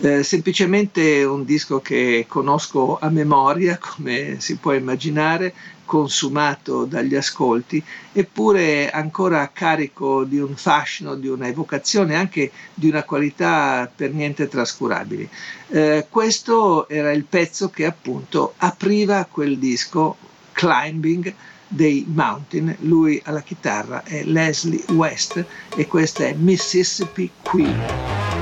Speaker 1: Eh, semplicemente un disco che conosco a memoria, come si può immaginare, consumato dagli ascolti, eppure ancora carico di un fascino, di una evocazione, anche di una qualità per niente trascurabili. Eh, questo era il pezzo che appunto apriva quel disco Climbing dei Mountain, lui alla chitarra è Leslie West e questa è Mississippi Queen.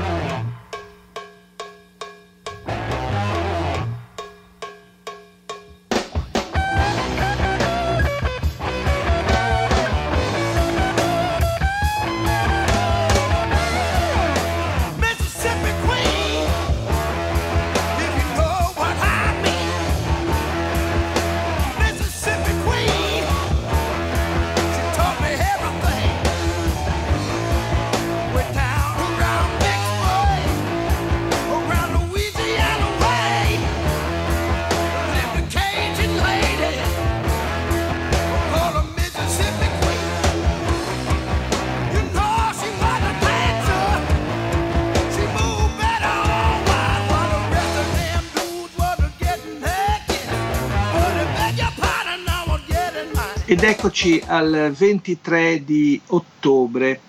Speaker 1: Eccoci al 23 di ottobre.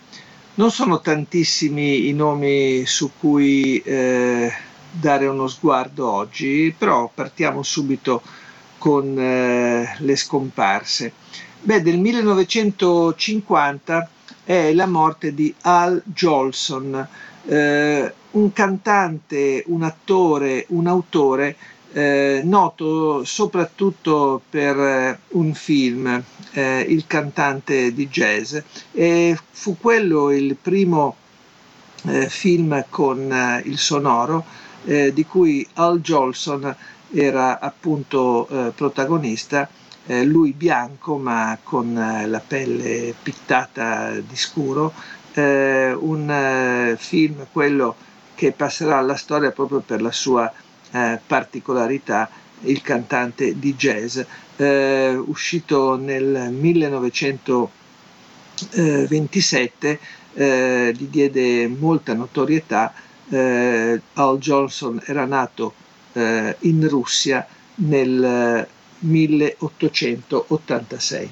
Speaker 1: Non sono tantissimi i nomi su cui eh, dare uno sguardo oggi, però partiamo subito con eh, le scomparse. Beh, del 1950 è la morte di Al Jolson, eh, un cantante, un attore, un autore eh, noto soprattutto per eh, un film, eh, Il cantante di jazz, e fu quello il primo eh, film con eh, il sonoro eh, di cui Al Jolson era appunto protagonista, lui bianco ma con la pelle pittata di scuro, un film quello che passerà alla storia proprio per la sua eh, particolarità il cantante di jazz, eh, uscito nel 1927, eh, gli diede molta notorietà. Eh, Al Johnson era nato eh, in Russia nel 1886.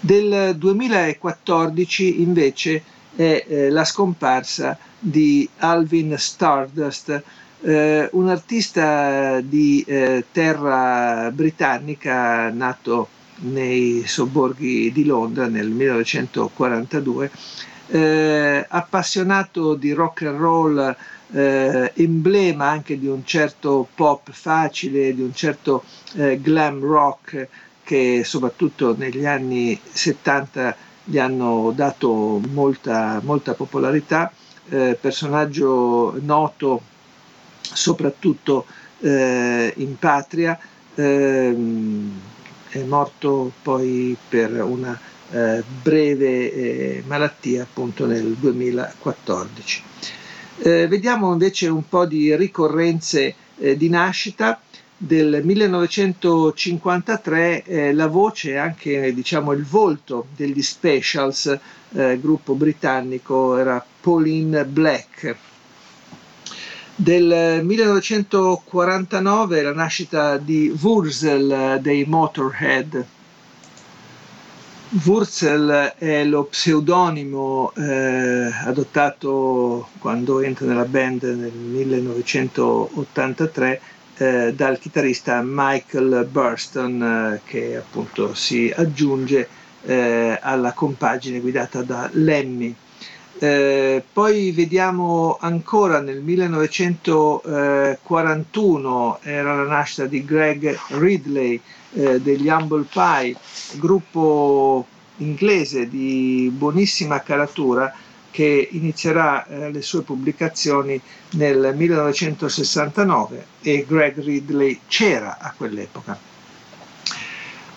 Speaker 1: Del 2014 invece è la scomparsa di Alvin Stardust, eh, un artista di eh, terra britannica nato nei sobborghi di Londra nel 1942, eh, appassionato di rock and roll, eh, emblema anche di un certo pop facile, di un certo eh, glam rock che soprattutto negli anni 70 gli hanno dato molta, molta popolarità, eh, personaggio noto soprattutto eh, in patria, ehm, è morto poi per una eh, breve eh, malattia appunto nel 2014. Eh, vediamo invece un po' di ricorrenze eh, di nascita. Del 1953 eh, la voce e anche diciamo, il volto degli Specials, gruppo britannico, era Pauline Black. Del 1949 la nascita di Wurzel dei Motorhead. Wurzel è lo pseudonimo eh, adottato quando entra nella band nel 1983 eh, dal chitarrista Michael Burston eh, che appunto si aggiunge eh, alla compagine guidata da Lemmy. Eh, poi vediamo ancora nel 1941 era la nascita di Greg Ridley eh, degli Humble Pie, gruppo inglese di buonissima caratura che inizierà eh, le sue pubblicazioni nel 1969 e Greg Ridley c'era a quell'epoca.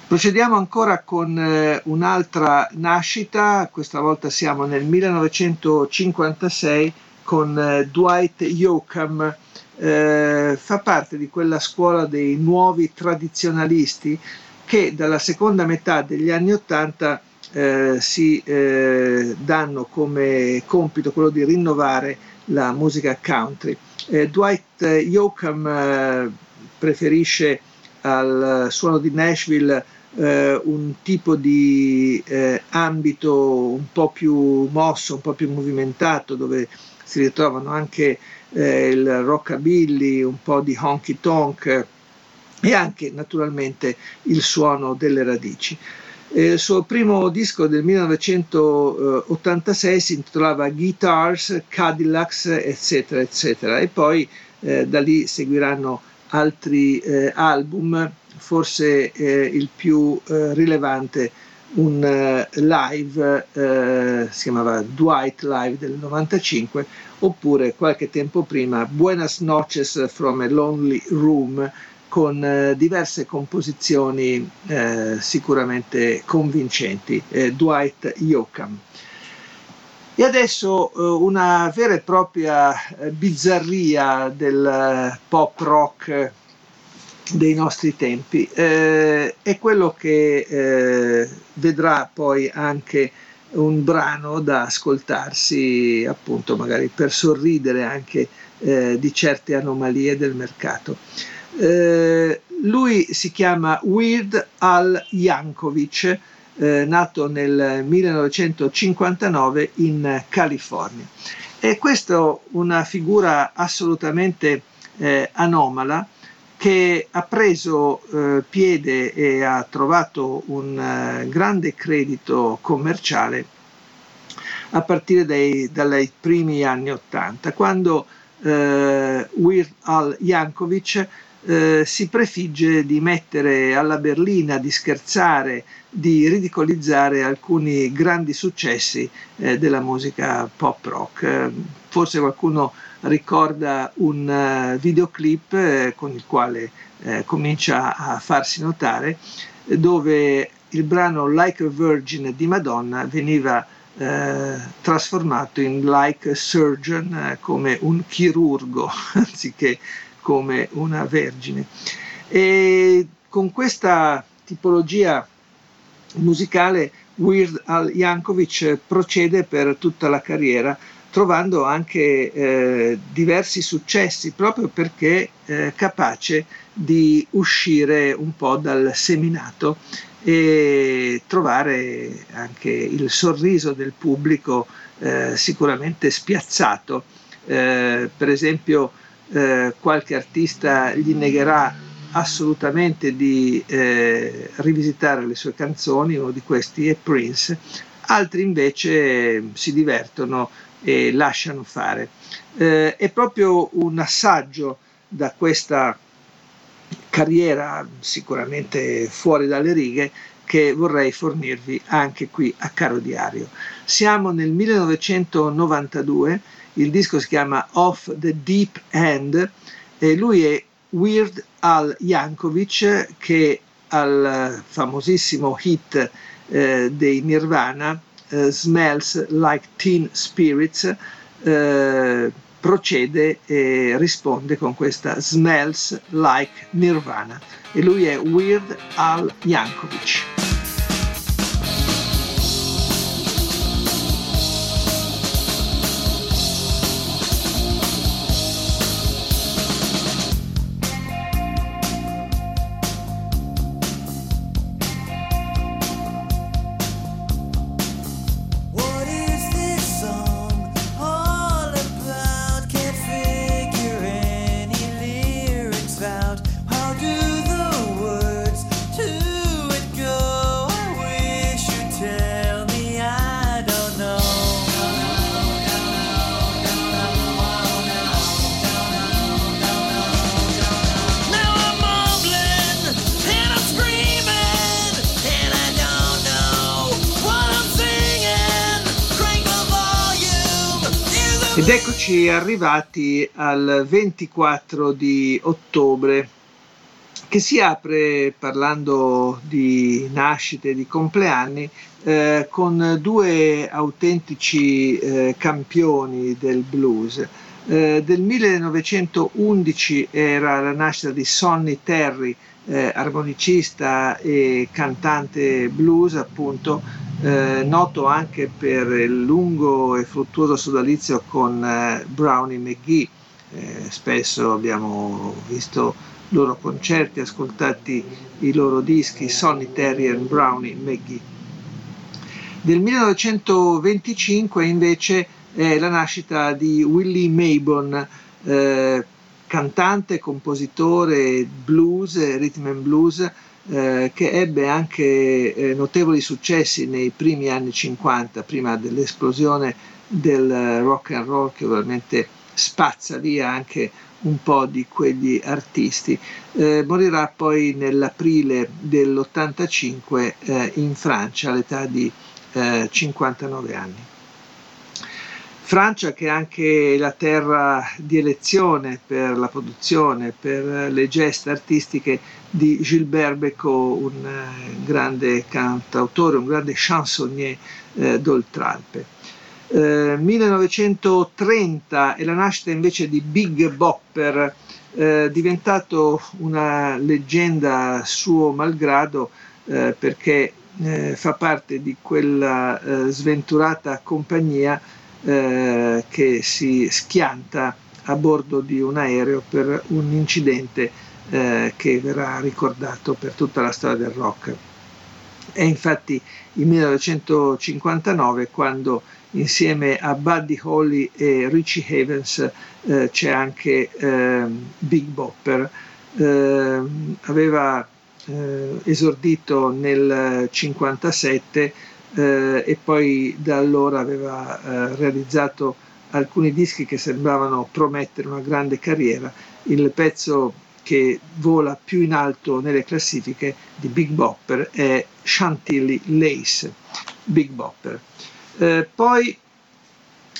Speaker 1: Procediamo ancora con eh, un'altra nascita, questa volta siamo nel 1956 con eh, Dwight Yoakam, eh, fa parte di quella scuola dei nuovi tradizionalisti che dalla seconda metà degli anni Ottanta eh, si eh, danno come compito quello di rinnovare la musica country. Eh, Dwight Yoakam preferisce al suono di Nashville eh, un tipo di eh, ambito un po' più mosso, un po' più movimentato, dove si ritrovano anche eh, il rockabilly, un po' di honky tonk e anche naturalmente il suono delle radici. Il suo primo disco del 1986 si intitolava Guitars, Cadillacs, eccetera, eccetera, e poi eh, da lì seguiranno altri eh, album forse eh, il più eh, rilevante un uh, live, uh, si chiamava Dwight Live del 95, oppure qualche tempo prima Buenas noches from a Lonely Room con uh, diverse composizioni sicuramente convincenti, Dwight Yoakam. E adesso una vera e propria bizzarria del pop rock dei nostri tempi eh, è quello che eh, vedrà poi anche un brano da ascoltarsi appunto magari per sorridere anche eh, di certe anomalie del mercato. Eh, lui si chiama Weird Al Yankovic, eh, nato nel 1959 in California. E questa è una figura assolutamente eh, anomala che ha preso eh, piede e ha trovato un eh, grande credito commerciale a partire dai, dai primi anni Ottanta, quando eh, Weird Al Yankovic eh, si prefigge di mettere alla berlina, di scherzare, di ridicolizzare alcuni grandi successi eh, della musica pop rock. forse qualcuno ricorda un uh, videoclip eh, con il quale eh, comincia a farsi notare dove il brano Like a Virgin di Madonna veniva eh, trasformato in Like a Surgeon eh, come un chirurgo (laughs) anziché come una vergine. E con questa tipologia musicale Weird Al Yankovic procede per tutta la carriera trovando anche eh, diversi successi proprio perché eh, capace di uscire un po' dal seminato e trovare anche il sorriso del pubblico eh, sicuramente spiazzato. Eh, per esempio eh, qualche artista gli negherà assolutamente di eh, rivisitare le sue canzoni, uno di questi è Prince, altri invece si divertono e lasciano fare. Eh, è proprio un assaggio da questa carriera sicuramente fuori dalle righe che vorrei fornirvi anche qui a Caro Diario. Siamo nel 1992, il disco si chiama Off the Deep End e lui è Weird Al Yankovic che al famosissimo hit eh, dei Nirvana Smells Like Teen Spirits, uh, procede e risponde con questa Smells Like Nirvana e lui è Weird Al Yankovic. Arrivati al 24 di ottobre che si apre parlando di nascite, di compleanni, eh, con due autentici eh, campioni del blues. Eh, del 1911 era la nascita di Sonny Terry, eh, armonicista e cantante blues, appunto, eh, noto anche per il lungo e fruttuoso sodalizio con eh, Brownie McGee. Eh, spesso abbiamo visto loro concerti, ascoltati i loro dischi, Sonny Terry e Brownie McGee. Del 1925 invece è la nascita di Willie Maybon, eh, cantante, compositore blues, rhythm and blues, eh, che ebbe anche eh, notevoli successi nei primi anni 50, prima dell'esplosione del eh, rock and roll che ovviamente spazza via anche un po' di quegli artisti. Eh, morirà poi nell'aprile dell'85 eh, in Francia all'età di eh, 59 anni. Francia che è anche la terra di elezione per la produzione, per le gesta artistiche di Gilbert Bécaud, un eh, grande cantautore, un grande chansonnier eh, d'Oltralpe. Eh, 1930 è la nascita invece di Big Bopper, eh, diventato una leggenda suo malgrado eh, perché eh, fa parte di quella sventurata compagnia eh, che si schianta a bordo di un aereo per un incidente eh, che verrà ricordato per tutta la storia del rock. È infatti il 1959 quando insieme a Buddy Holly e Richie Havens eh, c'è anche eh, Big Bopper. Eh, aveva eh, esordito nel 1957 eh, e poi da allora aveva eh, realizzato alcuni dischi che sembravano promettere una grande carriera. Il pezzo che vola più in alto nelle classifiche di Big Bopper è Chantilly Lace, Big Bopper. Eh, poi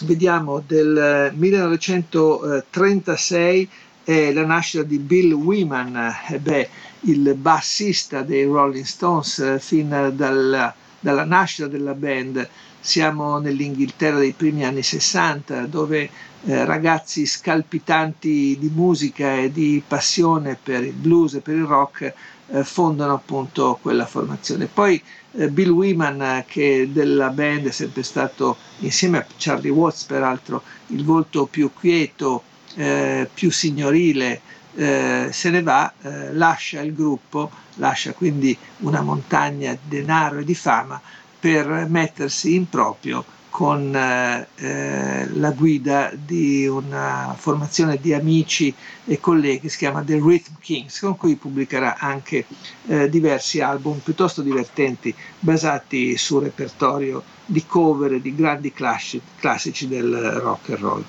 Speaker 1: vediamo del 1936 è la nascita di Bill Wyman, eh, beh, il bassista dei Rolling Stones eh, fin dal, dalla nascita della band. Siamo nell'Inghilterra dei primi anni 60 dove eh, ragazzi scalpitanti di musica e di passione per il blues e per il rock eh, fondano appunto quella formazione. Poi eh, Bill Wyman, eh, che della band è sempre stato, insieme a Charlie Watts peraltro, il volto più quieto, eh, più signorile, eh, se ne va, eh, lascia il gruppo, lascia quindi una montagna di denaro e di fama per mettersi in proprio con eh, eh, la guida di una formazione di amici e colleghi, si chiama The Rhythm Kings, con cui pubblicherà anche eh, diversi album piuttosto divertenti, basati sul repertorio di cover di grandi classi- classici del rock and roll.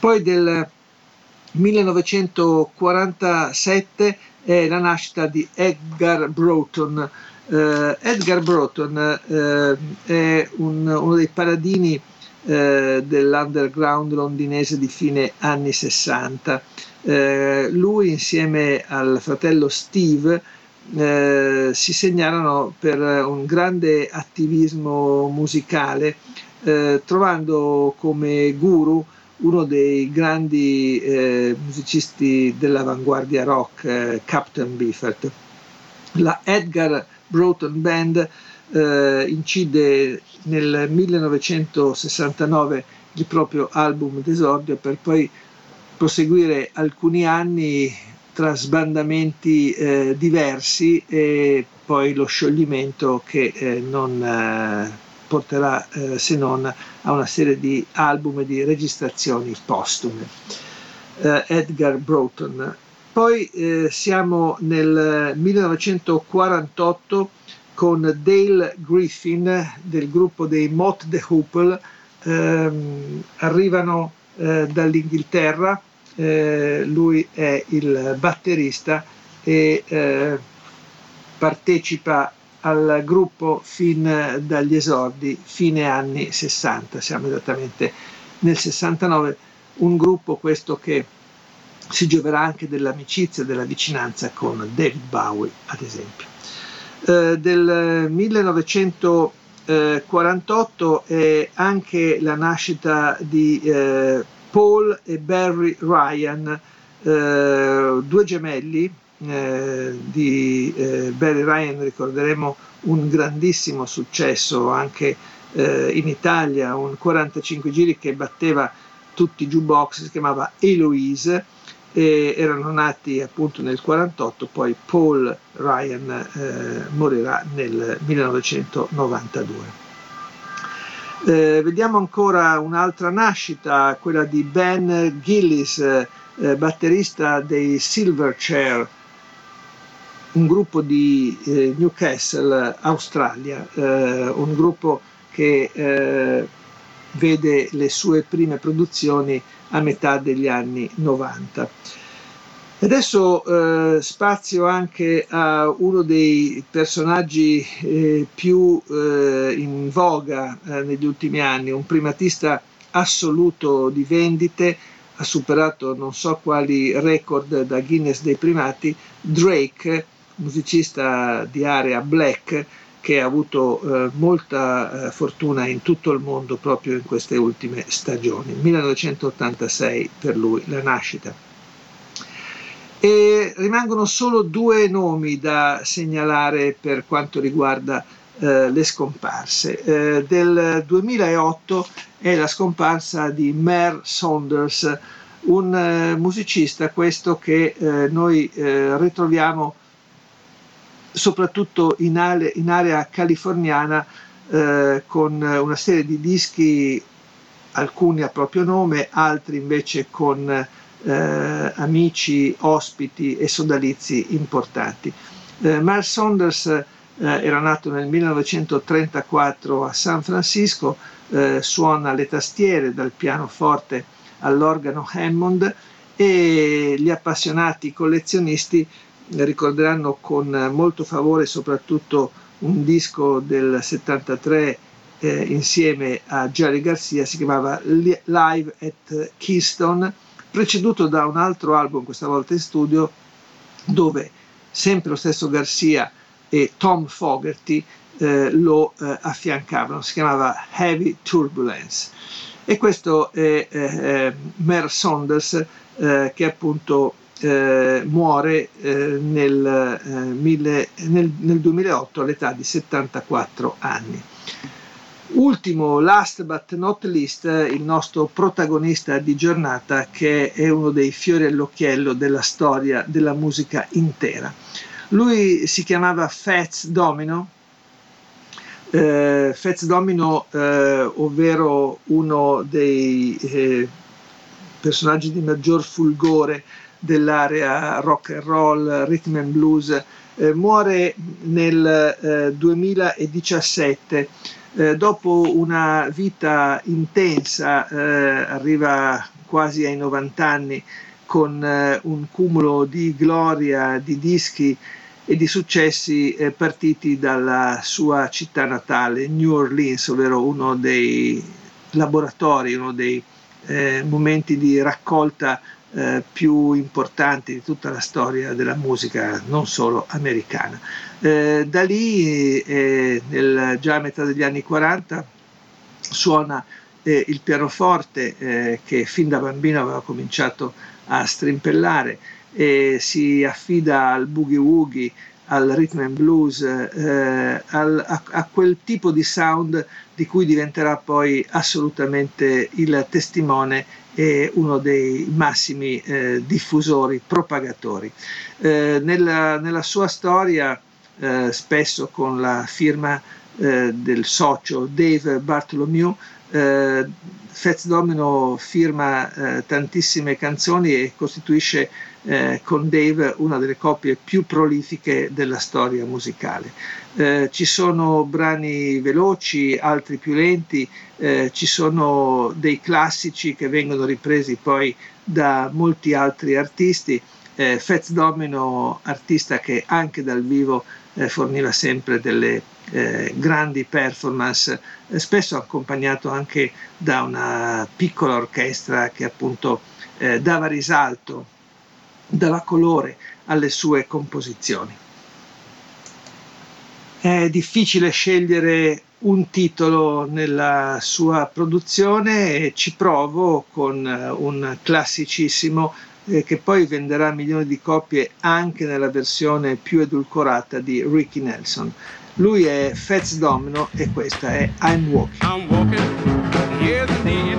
Speaker 1: Poi del 1947 è la nascita di Edgar Broughton. Eh, Edgar Broughton eh, è un- uno dei paladini eh, dell'underground londinese di fine anni 60. Eh, lui insieme al fratello Steve eh, si segnalano per un grande attivismo musicale, eh, trovando come guru uno dei grandi eh, musicisti dell'avanguardia rock, eh, Captain Beefheart. La Edgar Broughton Band eh, incide nel 1969 il proprio album d'esordio per poi proseguire alcuni anni tra sbandamenti eh, diversi e poi lo scioglimento che eh, non eh, porterà eh, se non a una serie di album e di registrazioni postume. Eh, Edgar Broughton. Poi eh, siamo nel 1948 con Dale Griffin del gruppo dei Mott the Hoople, ehm, arrivano eh, dall'Inghilterra, eh, lui è il batterista e eh, partecipa al gruppo fin dagli esordi, fine anni 60, siamo esattamente nel 69, un gruppo questo che si gioverà anche dell'amicizia, della vicinanza con David Bowie, ad esempio. Eh, del 1948 è anche la nascita di eh, Paul e Barry Ryan, eh, due gemelli eh, di eh, Barry Ryan, ricorderemo un grandissimo successo anche eh, in Italia, un 45 giri che batteva tutti i jukebox, si chiamava Eloise e erano nati appunto nel 48, poi Paul Ryan eh, morirà nel 1992. Eh, vediamo ancora un'altra nascita, quella di Ben Gillis, eh, batterista dei Silverchair, un gruppo di eh, Newcastle, Australia, eh, un gruppo che eh, vede le sue prime produzioni a metà degli anni 90. Adesso eh, spazio anche a uno dei personaggi eh, più eh, in voga eh, negli ultimi anni, un primatista assoluto di vendite, ha superato non so quali record da Guinness dei primati, Drake, musicista di area black, che ha avuto eh, molta eh, fortuna in tutto il mondo proprio in queste ultime stagioni. 1986 per lui la nascita. E rimangono solo due nomi da segnalare per quanto riguarda eh, le scomparse. Eh, del 2008 è la scomparsa di Mer Saunders, un eh, musicista questo che eh, noi ritroviamo soprattutto in, ale, in area californiana eh, con una serie di dischi, alcuni a proprio nome, altri invece con eh, amici, ospiti e sodalizi importanti. Eh, Miles Saunders eh, era nato nel 1934 a San Francisco, eh, suona le tastiere dal pianoforte all'organo Hammond e gli appassionati collezionisti ricorderanno con molto favore soprattutto un disco del 73 eh, insieme a Jerry Garcia, si chiamava Live at Keystone, preceduto da un altro album, questa volta in studio, dove sempre lo stesso Garcia e Tom Fogerty eh, lo eh, affiancavano, si chiamava Heavy Turbulence. E questo è eh, Mer Saunders eh, che appunto eh, muore eh, nel, eh, mille, nel, nel 2008 all'età di 74 anni. Ultimo, last but not least, il nostro protagonista di giornata che è uno dei fiori all'occhiello della storia della musica intera. Lui si chiamava Fats Domino, eh, Fats Domino, eh, ovvero uno dei eh, personaggi di maggior fulgore dell'area rock and roll, rhythm and blues, eh, muore nel eh, 2017 eh, dopo una vita intensa, eh, arriva quasi ai 90 anni con eh, un cumulo di gloria, di dischi e di successi eh, partiti dalla sua città natale, New Orleans, ovvero uno dei laboratori, uno dei momenti di raccolta eh, più importanti di tutta la storia della musica, non solo americana. Eh, da lì, eh, nel, già a metà degli anni 40, suona eh, il pianoforte eh, che fin da bambino aveva cominciato a strimpellare e si affida al boogie woogie, al rhythm and blues, eh, al, a, a, quel tipo di sound di cui diventerà poi assolutamente il testimone e uno dei massimi eh, diffusori, propagatori. Eh, nella, nella, sua storia, eh, spesso con la firma eh, del socio Dave Bartholomew, eh, Fats Domino firma tantissime canzoni e costituisce eh, con Dave una delle coppie più prolifiche della storia musicale. Eh, ci sono brani veloci, altri più lenti, eh, ci sono dei classici che vengono ripresi poi da molti altri artisti. Eh, Fats Domino, artista che anche dal vivo eh, forniva sempre delle eh, grandi performance, eh, spesso accompagnato anche da una piccola orchestra che appunto eh, dava risalto, dava colore alle sue composizioni. È difficile scegliere un titolo nella sua produzione e ci provo con eh, un classicissimo eh, che poi venderà milioni di copie anche nella versione più edulcorata di Ricky Nelson. Lui è Fats Domino e questa è I'm Walking.
Speaker 2: I'm walking,